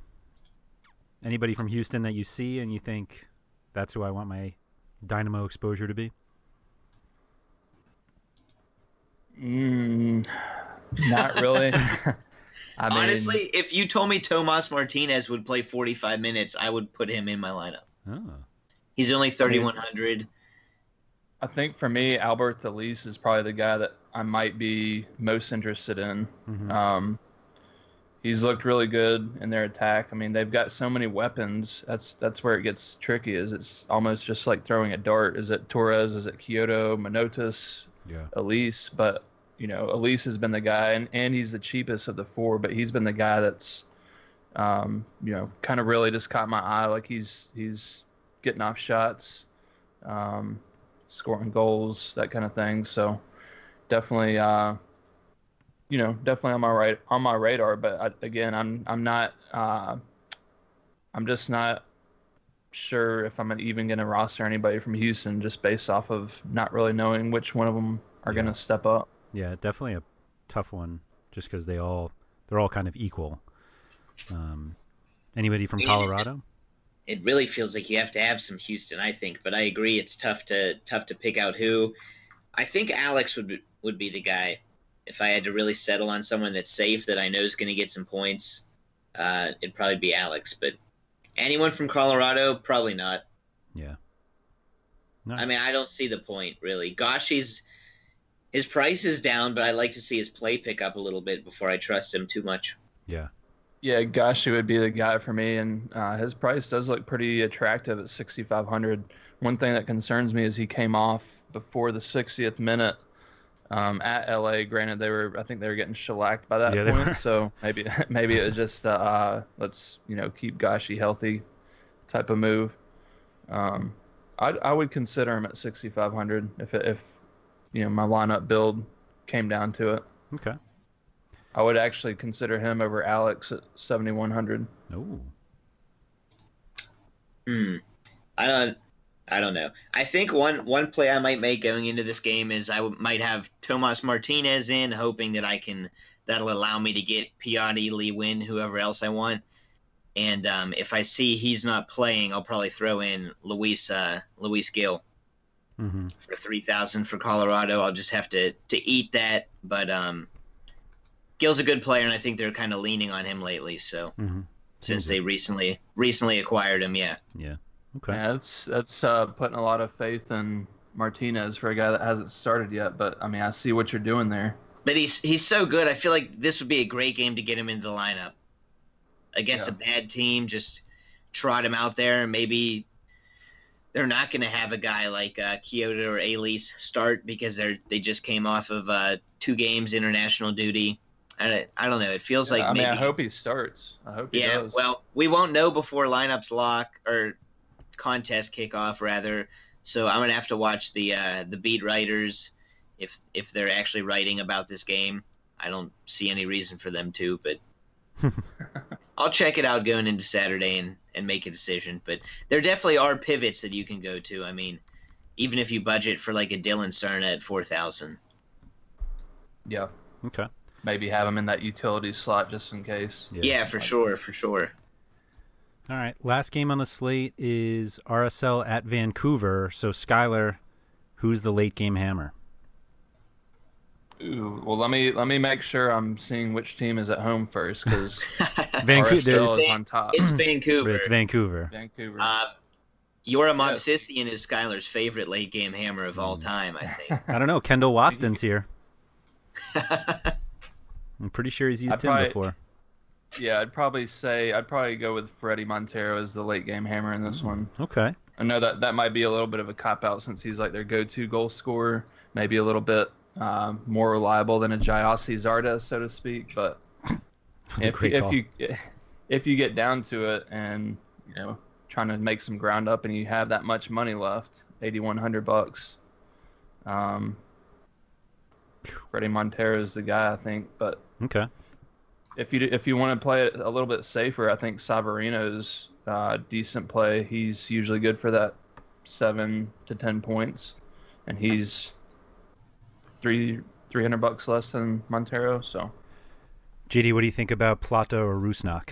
Anybody from Houston that you see and you think that's who I want my Dynamo exposure to be? Mm, not really. I mean, Honestly, if you told me Tomas Martinez would play 45 minutes, I would put him in my lineup. Oh, He's only 3100. I think for me, Alberth Elis is probably the guy that I might be most interested in. mhm. Um, he's looked really good in their attack. I mean, they've got so many weapons. That's that's where it gets tricky. Is it's almost just like throwing a dart. Is it Torres? Is it Quioto? Manotas? yeah. Elis? But you know, Elis has been the guy, and, and he's the cheapest of the four. But he's been the guy that's, um, you know, kind of really just caught my eye. Like he's he's getting off shots, um, scoring goals, that kind of thing. So definitely, uh, you know, definitely on my right on my radar. But I, again, I'm I'm not. Uh, I'm just not sure if I'm even going to roster anybody from Houston just based off of not really knowing which one of them are Yeah. going to step up. Yeah, definitely a tough one, just because they all they're all kind of equal. Um, anybody from Colorado? It really feels like you have to have some Houston, I think. But I agree, it's tough to tough to pick out who. I think Alex would be, would be the guy if I had to really settle on someone that's safe that I know is going to get some points. Uh, it'd probably be Alex, but anyone from Colorado, probably not. Yeah. No. I mean, I don't see the point really. Gashi's his price is down, but I like to see his play pick up a little bit before I trust him too much. yeah. Yeah, Gashi would be the guy for me, and uh, his price does look pretty attractive at 6,500. One thing that concerns me is he came off before the 60th minute um, at LA. Granted, they were I think they were getting shellacked by that Yeah, point, so maybe maybe it was just uh, let's you know keep Gashi healthy type of move. Um, I I would consider him at 6,500 if it, if you know my lineup build came down to it. Okay. I would actually consider him over Alex at 7,100. Oh. Hmm. I don't. I don't know. I think one one play I might make going into this game is I w- might have Tomas Martinez in, hoping that I can that'll allow me to get Piatti, Lee Nguyen, whoever else I want. And um, if I see he's not playing, I'll probably throw in Luis uh, Luis Gil Mm-hmm. for three thousand for Colorado. I'll just have to to eat that. But um, Gil's a good player, and I think they're kind of leaning on him lately. So Mm-hmm. since they recently recently acquired him, yeah. Yeah. Okay. Yeah, that's that's uh, putting a lot of faith in Martinez for a guy that hasn't started yet. But I mean, I see what you're doing there. But he's he's so good. I feel like this would be a great game to get him into the lineup against Yeah. a bad team. Just trot him out there, and maybe they're not going to have a guy like uh, Quioto or Elis start because they're they just came off of uh, two games international duty. I, I don't know. It feels like I maybe mean, I hope he starts. I hope he yeah. does. Well, we won't know before lineups lock or contest kickoff rather. So I'm gonna have to watch the uh, the beat writers if if they're actually writing about this game. I don't see any reason for them to, but I'll check it out going into Saturday and and make a decision. But there definitely are pivots that you can go to. I mean, even if you budget for like a Dillon Serna at four thousand. yeah, Okay. Maybe have him in that utility slot just in case. Yeah. for sure, for sure. All right. Last game on the slate is RSL at Vancouver. So Skyler, who's the late game hammer? Ooh, well, let me let me make sure I'm seeing which team is at home first because Vancouver. RSL is on top. It's Vancouver. It's Vancouver. Vancouver. Uh, Yura Yes. Movsisyan is Skylar's favorite late game hammer of all time, I think. I don't know. Kendall Waston's here. I'm pretty sure he's used I'd him probably- before. yeah, I'd probably say I'd probably go with Fredy Montero as the late game hammer in Mm. this one. Okay. I know that that might be a little bit of a cop out since he's like their go-to goal scorer, maybe a little bit um, more reliable than a Gyasi Zardes, so to speak. But if, great if you if you get down to it and you know trying to make some ground up and you have that much money left, eighty one hundred bucks, um, Fredy Montero is the guy I think. But Okay. if you if you want to play it a little bit safer, I think Savarino's uh, decent play. He's usually good for that seven to ten points, and he's three three hundred bucks less than Montero. So JD, what do you think about Plata or Rusnak?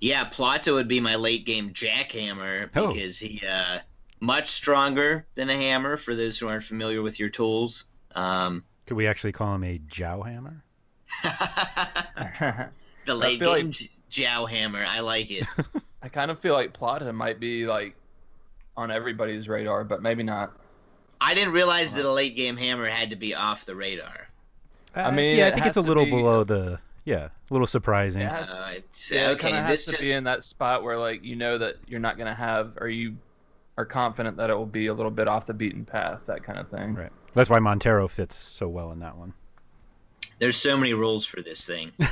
Yeah, Plata would be my late game jackhammer Oh. because he uh much stronger than a hammer for those who aren't familiar with your tools. Um Could we actually call him a Jow Hammer? the late game like- jow hammer. I like it. I kind of feel like Plata might be like on everybody's radar, but maybe not. I didn't realize that a late game hammer had to be off the radar. I mean, yeah, I think it's a little be- below the yeah, a little surprising. It has- Uh, it's, Yeah, it okay, kind of this has to just be in that spot where like you know that you're not gonna have, or you are confident that it will be a little bit off the beaten path, that kind of thing. Right. That's why Montero fits so well in that one. There's so many rules for this thing.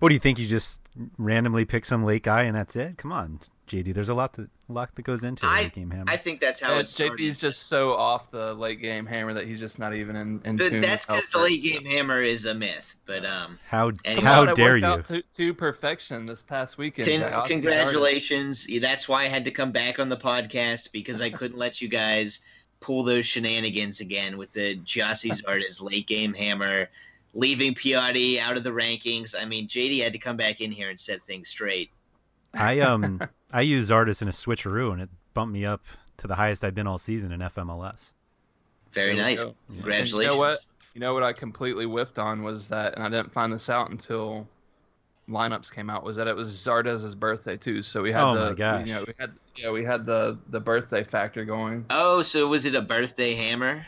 What do you think? You just randomly pick some late guy and that's it? Come on, JD. There's a lot that a lot that goes into a I late game hammer. I think that's how Yeah, it started. JD's just so off the late game hammer that he's just not even in, in The- tune. that's because the late works. game hammer is a myth. But um, how Anyway. how Come on, dare worked you? out to, to perfection this past weekend. con- congratulations. That's why I had to come back on the podcast because I couldn't let you guys pull those shenanigans again with the Gyasi Zardes late game hammer, leaving Piatti out of the rankings. I mean, JD had to come back in here and set things straight. I um I use Artis in a switcheroo and it bumped me up to the highest I've been all season in FMLS. Very There nice. go. Congratulations. You know what? You know what I completely whiffed on was that, and I didn't find this out until lineups came out. Was that it was Zardes' birthday too? So we had Oh the my gosh. you know we had yeah we had the the birthday factor going. Oh, so was it a birthday hammer?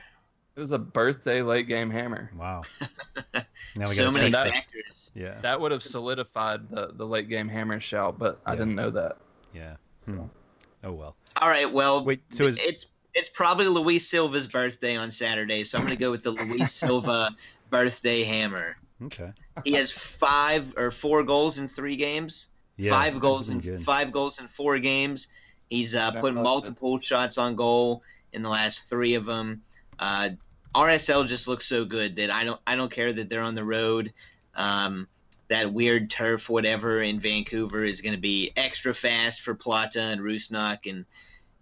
It was a birthday late game hammer. Wow. Now we so many check that. factors. Yeah. That would have solidified the the late game hammer shout, but I didn't know that. Yeah. Hmm. Oh well. All right, well, Wait, so is- it's it's probably Luis Silva's birthday on Saturday, so I'm going to go with the Luis Silva birthday hammer. Okay. He has five or four goals in three games. Yeah. five goals in good. five goals in four games. He's uh, put I multiple shots on goal in the last three of them. Uh, RSL just looks so good that I don't I don't care that they're on the road. Um, that weird turf, whatever, in Vancouver is going to be extra fast for Plata and Rusnak and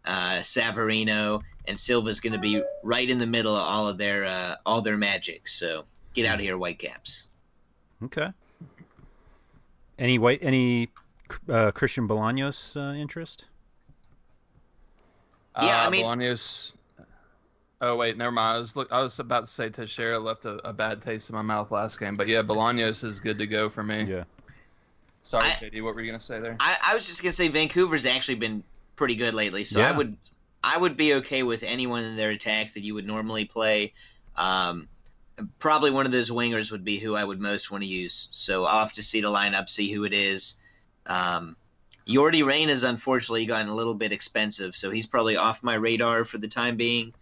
uh, Savarino, and Silva's going to be right in the middle of all of their uh, all their magic. So get out of here, Whitecaps. Okay. Any white any uh, Christian Bolaños uh, interest? Yeah, I Uh, mean- Bolaños. Oh wait, never mind. I was look. I was about to say Teixeira left a, a bad taste in my mouth last game, but yeah, Bolaños is good to go for me. Yeah. Sorry, I- JD. What were you gonna say there? I, I was just gonna say Vancouver's actually been pretty good lately, so I would I would be okay with anyone in their attack that you would normally play. Um, probably one of those wingers would be who I would most want to use. So I'll have to see the lineup, see who it is. Um, Yordy Reyna has unfortunately gotten a little bit expensive, so he's probably off my radar for the time being.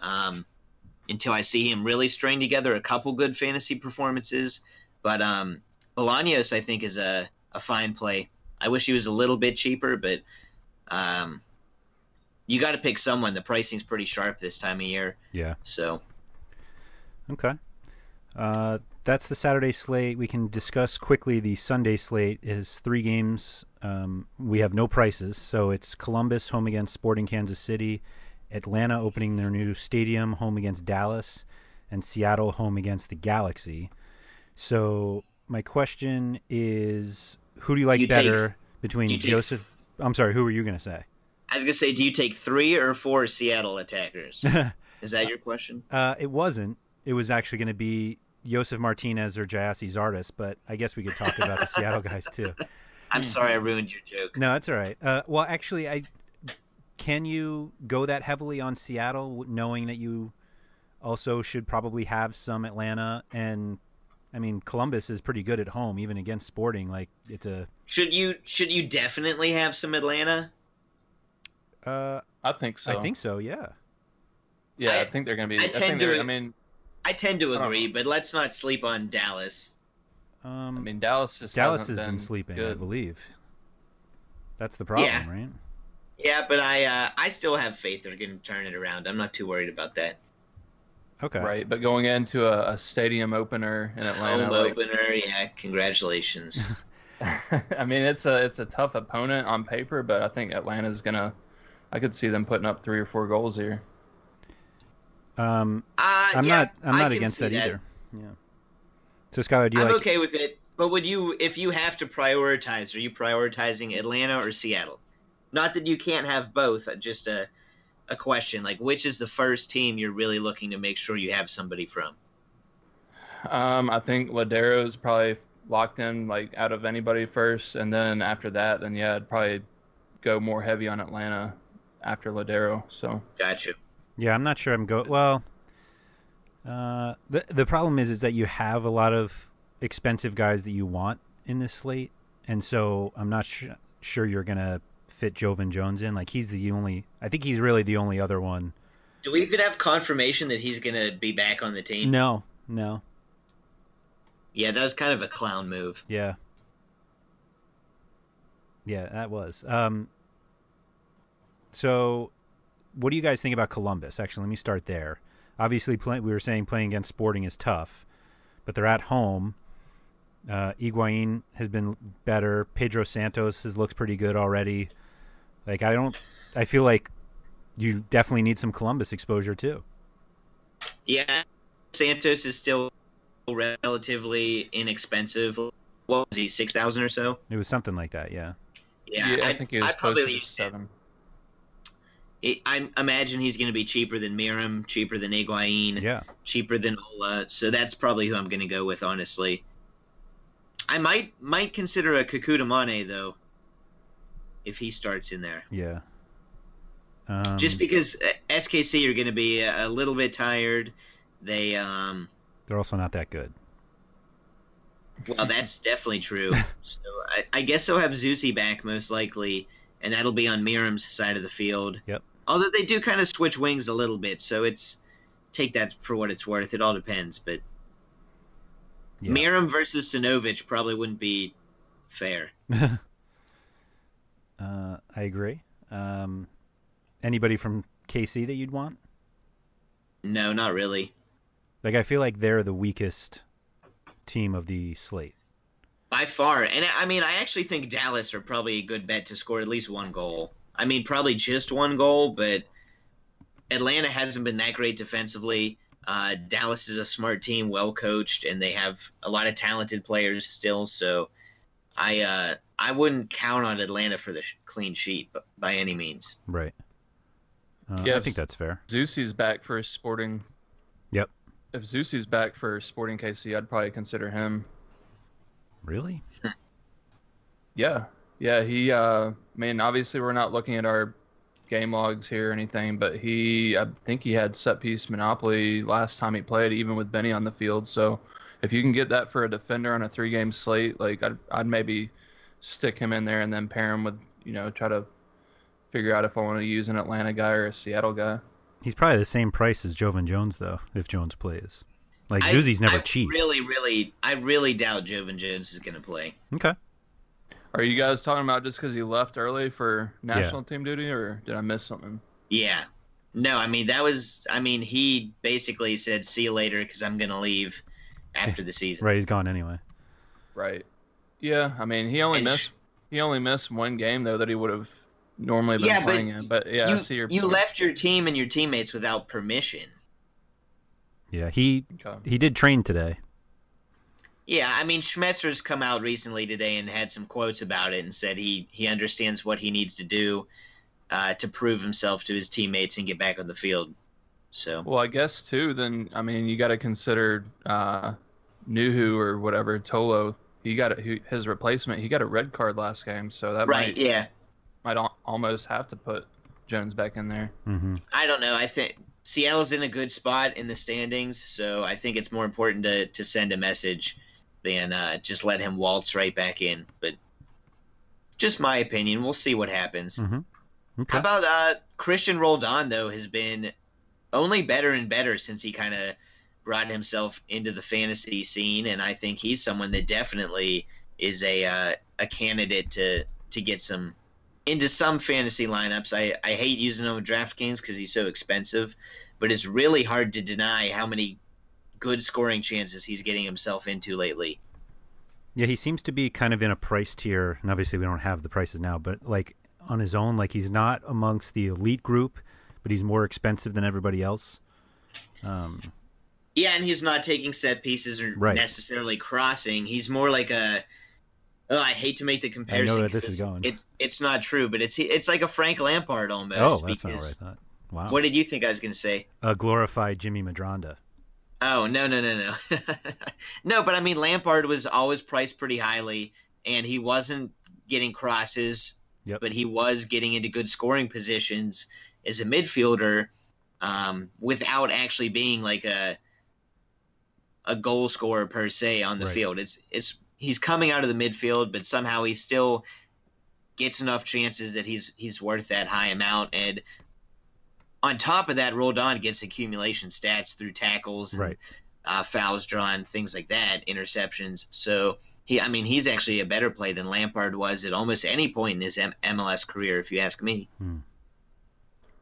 Um, until I see him really string together a couple good fantasy performances. But um, Bolaños, I think, is a, a fine play. I wish he was a little bit cheaper, but um, you got to pick someone. The pricing's pretty sharp this time of year, Yeah. so Okay. Uh, that's the Saturday slate. We can discuss quickly the Sunday slate. Is three games. Um, we have no prices, so it's Columbus home against Sporting Kansas City, Atlanta opening their new stadium home against Dallas, and Seattle home against the Galaxy. So my question is, who do you like You take- better between do you take- Josef? I'm sorry, who were you going to say? I was gonna say, do you take three or four Seattle attackers? Is that your question? Uh, it wasn't. It was actually going to be Josef Martinez or Gyasi Zardes, but I guess we could talk about the Seattle guys too. I'm sorry, I ruined your joke. No, that's all right. Uh, well, actually, I can you go that heavily on Seattle, knowing that you also should probably have some Atlanta and. I mean, Columbus is pretty good at home, even against Sporting. Like it's a. Should you should you definitely have some Atlanta? Uh, I think so. I think so. Yeah. Yeah, I, I- think they're gonna be. I I, tend think to- they're. I mean, I tend to agree, but let's not sleep on Dallas. Um, I mean Dallas just Dallas has hasn't been, sleeping, I believe. That's the problem, Yeah. right? Yeah, but I uh, I still have faith they're going to turn it around. I'm not too worried about that. Okay. Right, but going into a, a stadium opener in Atlanta, Home like, opener, yeah. Congratulations. I mean, it's a it's a tough opponent on paper, but I think Atlanta's gonna. I could see them putting up three or four goals here. Um, Uh, I'm yeah, not. I'm not against see that, either. Yeah. So, Skylar, do you I'm like? okay with it. But would you, if you have to prioritize, are you prioritizing Atlanta or Seattle? Not that you can't have both. uh, Just a, a question like which is the first team you're really looking to make sure you have somebody from? Um, I think Lodeiro's probably locked in like out of anybody first, and then after that, then yeah, I'd probably go more heavy on Atlanta after Ladero. So Gotcha. Yeah, I'm not sure. I'm going. Well, uh, the the problem is is that you have a lot of expensive guys that you want in this slate, and so I'm not sure sure you're gonna fit Joevin Jones in. Like he's the only. I think he's really the only other one. Do we even have confirmation that he's gonna be back on the team? No, no, Yeah, that was kind of a clown move. yeah, yeah, that was. Um, so, what do you guys think about Columbus? Actually, let me start there. Obviously, play, we were saying playing against Sporting is tough, but they're at home. Uh, Higuain has been better. Pedro Santos has looked pretty good already. Like I don't, I feel like you definitely need some Columbus exposure too. Yeah, Santos is still relatively inexpensive. What was he, six thousand or so? It was something like that, yeah. Yeah, I I'd- think he was I'd close probably to seven. I I imagine he's going to be cheaper than Meram, cheaper than Higuain, Yeah, cheaper than Ola. So that's probably who I'm going to go with, honestly. I might might consider a Kekuta Manneh though, if he starts in there. yeah. Um, Just because uh, SKC are going to be a, a little bit tired. They um they're also not that good. well that's definitely true. so I, I guess they'll have Zusi back most likely, and that'll be on Meram's side of the field. Yep. Although they do kind of switch wings a little bit, so it's take that for what it's worth. It all depends, but Yeah. Miram versus Sinovic probably wouldn't be fair. Uh, I agree. Um, anybody from KC that you'd want? No, not really. Like I feel like they're the weakest team of the slate. By far. And I mean, I actually think Dallas are probably a good bet to score at least one goal. I mean, probably just one goal, but Atlanta hasn't been that great defensively. Uh, Dallas is a smart team, well coached, and they have a lot of talented players still. So I uh, I wouldn't count on Atlanta for the sh- clean sheet b- by any means. Right. Uh, I think that's fair. Zusi's back for Sporting. Yep. If Zusi's back for Sporting KC, I'd probably consider him. Really? Yeah, yeah. He, uh, I mean, obviously we're not looking at our game logs here or anything, but he, I think he had set piece monopoly last time he played, even with Benny on the field. So if you can get that for a defender on a three game slate, like I'd, I'd maybe stick him in there and then pair him with, you know, try to figure out if I want to use an Atlanta guy or a Seattle guy. He's probably the same price as Joevin Jones though, if Jones plays. Like I- Zusi's never I cheap. Really, really, I really doubt Joevin Jones is going to play. Okay. Are you guys talking about just because he left early for national team duty, or did I miss something? Yeah. No, I mean that was. I mean he basically said, "See you later," because I'm gonna leave after the season. Right, he's gone anyway. Right. Yeah, I mean, he only And missed sh- he only missed one game though that he would have normally been Yeah, but playing in. But yeah, you, I see your you point. left your team and your teammates without permission. Yeah, he Okay. he did train today. Yeah, I mean Schmetzer's come out recently today and had some quotes about it and said he he understands what he needs to do uh, to prove himself to his teammates and get back on the field. So Well, I guess too. Then I mean, you got to consider uh, Nouhou or whatever Tolo. He got a, he- his replacement. He got a red card last game, so that right, might yeah. might al- almost have to put Jones back in there. hmm I don't know. I think Seattle's in a good spot in the standings, so I think it's more important to to send a message than uh, just let him waltz right back in. But just my opinion. We'll see what happens. hmm Okay. How about uh, Cristian Roldan though has been only better and better since he kind of brought himself into the fantasy scene, and I think he's someone that definitely is a uh, a candidate to to get some into some fantasy lineups. I, I hate using him with DraftKings because he's so expensive, but it's really hard to deny how many good scoring chances he's getting himself into lately. Yeah, he seems to be kind of in a price tier, and obviously we don't have the prices now, but like on his own. Like he's not amongst the elite group, but he's more expensive than everybody else. Um, Yeah, and he's not taking set pieces or Right. necessarily crossing. He's more like a. Oh, I hate to make the comparison. where this is going. It's it's not true, but it's it's like a Frank Lampard almost. oh, that's not what I thought. Wow. What did you think I was going to say? A glorified Jimmy Medranda. Oh no no no no, no! But I mean, Lampard was always priced pretty highly, and he wasn't getting crosses, Yep. but he was getting into good scoring positions as a midfielder, um, without actually being like a a goal scorer per se on the Right. field. It's it's he's coming out of the midfield, but somehow he still gets enough chances that he's he's worth that high amount and. On top of that, Roldan gets accumulation stats through tackles and Right. uh, fouls drawn, things like that, interceptions. So he, I mean, he's actually a better play than Lampard was at almost any point in his M- MLS career, if you ask me.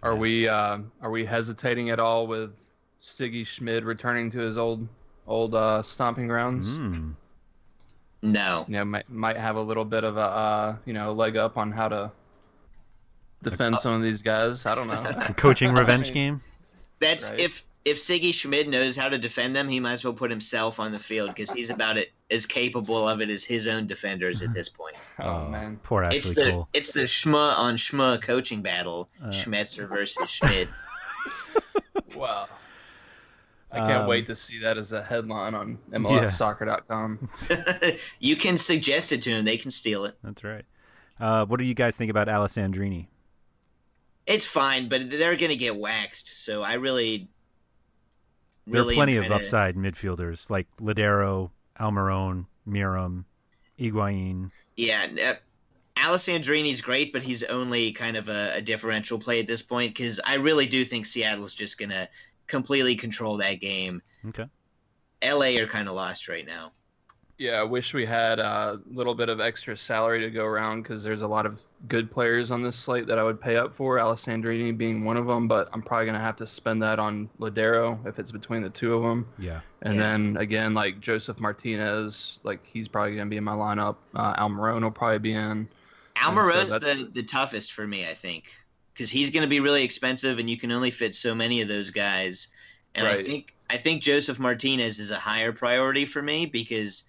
Are we uh, are we hesitating at all with Sigi Schmid returning to his old old uh, stomping grounds? Mm. No, You know, might might have a little bit of a uh, you know leg up on how to defend some of these guys. I don't know. Coaching revenge game. that's Right. if if Sigi Schmid knows how to defend them, he might as well put himself on the field because he's about it as capable of it as his own defenders at this point. oh man. Poor Ashley It's the Cole. it's the schma on schma coaching battle, Uh. Schmetzer versus Schmid. Wow. I can't Um, wait to see that as a headline on Yeah. MLSsoccer.com. you can suggest it to them; they can steal it. That's right. Uh, what do you guys think about Alessandrini? It's fine, but they're gonna get waxed. So I really, There are plenty of kinda- upside midfielders like Lodeiro, Almiron, Meram, Higuain. Yeah, uh, Alessandrini's great, but he's only kind of a, a differential play at this point because I really do think Seattle's just gonna completely control that game. Okay. LA are kind of lost right now. Yeah, I wish we had a little bit of extra salary to go around because there's a lot of good players on this slate that I would pay up for, Alessandrini being one of them, but I'm probably going to have to spend that on Lodeiro if it's between the two of them. Yeah. And Yeah. then again, like Josef Martinez, like he's probably going to be in my lineup. Uh, Almiron will probably be in. Almiron's that's- the, the toughest for me, I think, because he's going to be really expensive, and you can only fit so many of those guys. And I think I think Josef Martinez is a higher priority for me because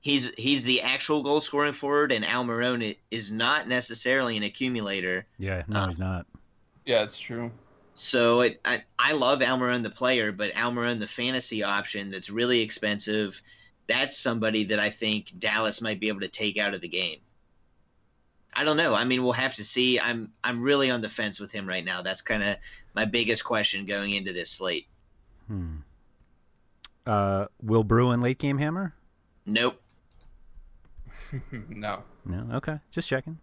he's he's the actual goal scoring forward, and Almiron i- is not necessarily an accumulator. Yeah. No, Uh, he's not. Yeah, it's true. So it, I, I love Almiron the player, but Almiron the fantasy option that's really expensive. That's somebody that I think Dallas might be able to take out of the game. I don't know. I mean, we'll have to see. I'm I'm really on the fence with him right now. That's kind of my biggest question going into this slate. Hmm. Uh, Will Bruin late game hammer? Nope. no. No. Okay. Just checking.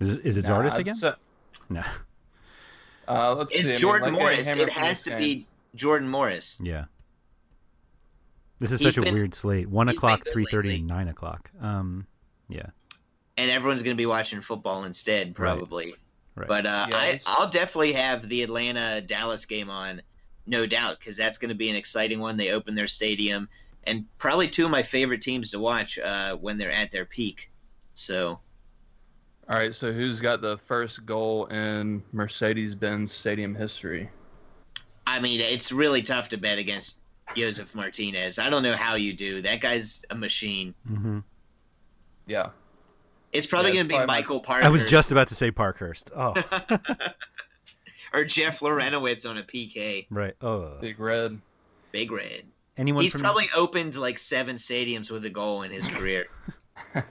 Is is it Nah, Zardes again? say- No. uh, let's see. I It's mean, Jordan like Morris. It has to game. be Jordan Morris. Yeah. This is He's such a weird slate. One o'clock, been good three thirty, and nine o'clock. Um, yeah. And everyone's going to be watching football instead, probably. Right. But uh, Yeah, I, I'll definitely have the Atlanta Dallas game on, no doubt, because that's going to be an exciting one. They open their stadium, and probably two of my favorite teams to watch uh, when they're at their peak. So All right, so who's got the first goal in Mercedes-Benz Stadium history? I mean, it's really tough to bet against Josef Martinez. I don't know how you do. That guy's a machine. hmm Yeah. It's probably Yeah, going to be Michael Parker. I was just about to say Parkhurst. Oh, or Jeff Larentowicz on a PK. right. Oh, Big Red. Big Red. anyone He's from probably opened like seven stadiums with a goal in his career.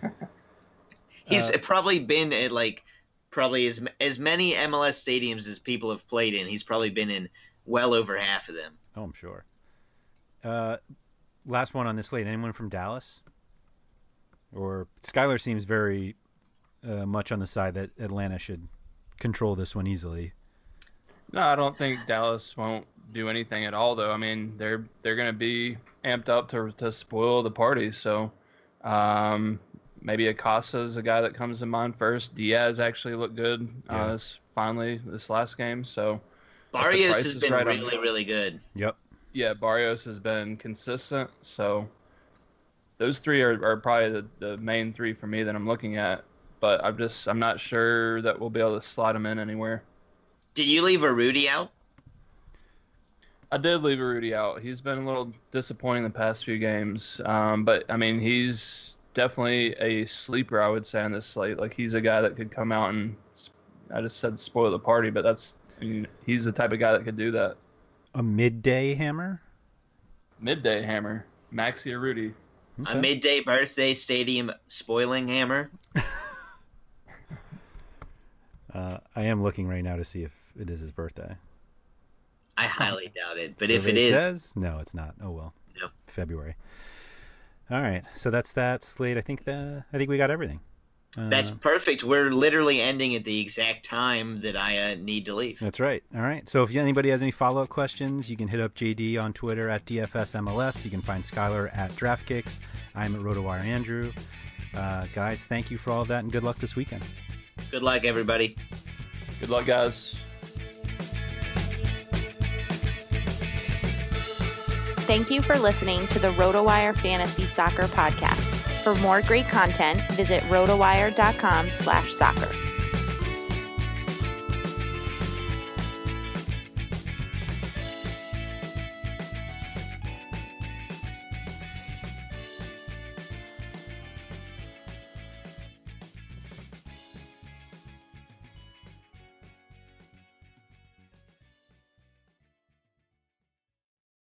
He's Uh, probably been at like probably as as many MLS stadiums as people have played in. He's probably been in well over half of them. Oh, I'm sure. Uh, last one on this slate. Anyone from Dallas? Or Skylar seems very uh, much on the side that Atlanta should control this one easily. No, I don't think Dallas won't do anything at all, though. I mean, they're they're going to be amped up to to spoil the party. So, um, maybe Acosta is a guy that comes to mind first. Diaz actually looked good Yeah. uh, finally this last game. So, If Barrios has been right, I'm- really really good. Yep. yeah, Barrios has been consistent. So, those three are, are probably the, the main three for me that I'm looking at. but I'm just I'm not sure that we'll be able to slide them in anywhere. Did you leave Urruti out? I did leave Rudy out. He's been a little disappointing the past few games, um, but I mean he's definitely a sleeper. I would say on this slate, like he's a guy that could come out and I just said spoil the party, but that's I mean, he's the type of guy that could do that. A midday hammer. Midday hammer, Maxi Urruti. A midday birthday stadium spoiling hammer. Uh, I am looking right now to see if it is his birthday. I highly doubt it, but if it Survey is, says, no, it's not. Oh well. Yep. February. All right, so that's that slate. I think the I think we got everything. Uh, that's perfect. We're literally ending at the exact time that I uh, need to leave. That's right. All right. So if anybody has any follow up questions, you can hit up JD on Twitter at DFSMLS. You can find Skylar at DraftKicks. I'm at RotoWire Andrew. Uh, guys, thank you for all of that and good luck this weekend. Good luck, everybody. Good luck, guys. Thank you for listening to the RotoWire Fantasy Soccer Podcast. For more great content, visit rotowire.com slash soccer.